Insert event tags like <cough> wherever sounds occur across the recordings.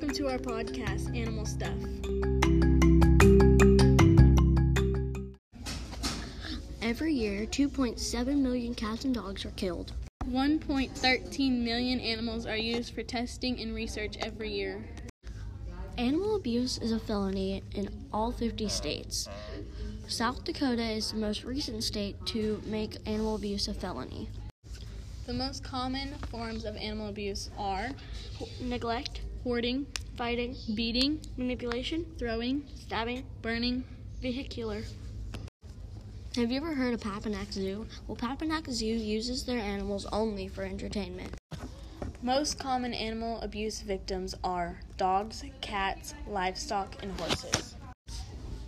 Welcome to our podcast, Animal Stuff. Every year, 2.7 million cats and dogs are killed. 1.13 million animals are used for testing and research every year. Animal abuse is a felony in all 50 states. South Dakota is the most recent state to make animal abuse a felony. The most common forms of animal abuse are Neglect, hoarding, fighting, beating, manipulation, throwing, stabbing, burning. vehicular. Have you ever heard of Papanack Zoo? Well, Papanack Zoo uses their animals only for entertainment. Most common animal abuse victims are dogs, cats, livestock, and horses.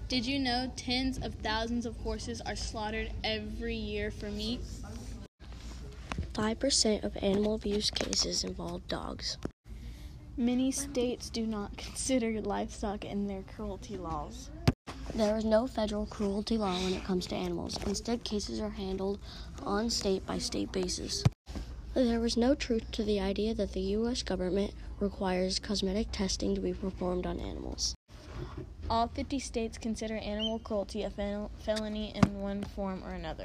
Did you know tens of thousands of horses are slaughtered every year for meat? 5% of animal abuse cases involve dogs. Many states do not <laughs> consider livestock in their cruelty laws. There is no federal cruelty law when it comes to animals. Instead, cases are handled on state by state basis. There is no truth to the idea that the U.S. government requires cosmetic testing to be performed on animals. All 50 states consider animal cruelty a fel- felony in one form or another.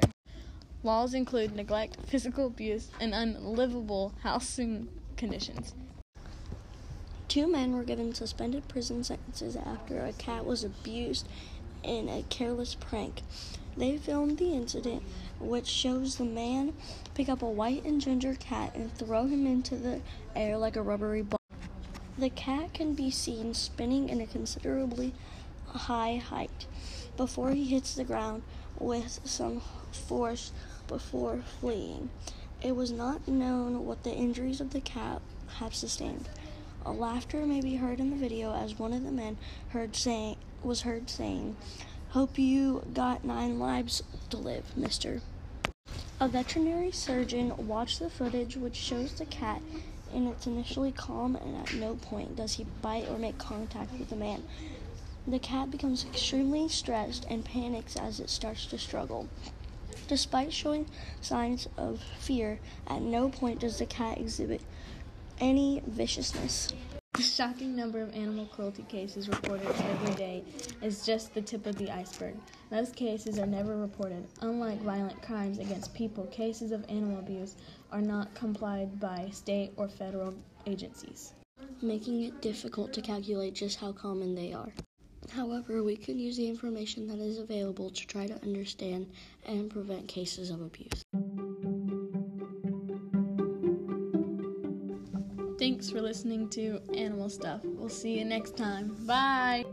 Laws include neglect, physical abuse, and unlivable housing conditions. Two men were given suspended prison sentences after a cat was abused in a careless prank. They filmed the incident, which shows the man pick up a white and ginger cat and throw him into the air like a rubbery ball. The cat can be seen spinning in a considerably high height before he hits the ground with some force before fleeing. It was not known what the injuries of the cat have sustained. A laughter may be heard in the video as one of the men heard saying was heard saying, "Hope you got 9 lives to live, mister." A veterinary surgeon watched the footage which shows the cat and it's initially calm and at no point does he bite or make contact with the man. The cat becomes extremely stressed and panics as it starts to struggle. Despite showing signs of fear, at no point does the cat exhibit any viciousness. The shocking number of animal cruelty cases reported every day is just the tip of the iceberg. Most cases are never reported. Unlike violent crimes against people, cases of animal abuse are not complied by state or federal agencies. making it difficult to calculate just how common they are. However, we can use the information that is available to try to understand and prevent cases of abuse. Thanks for listening to Animal Stuff. We'll see you next time. Bye.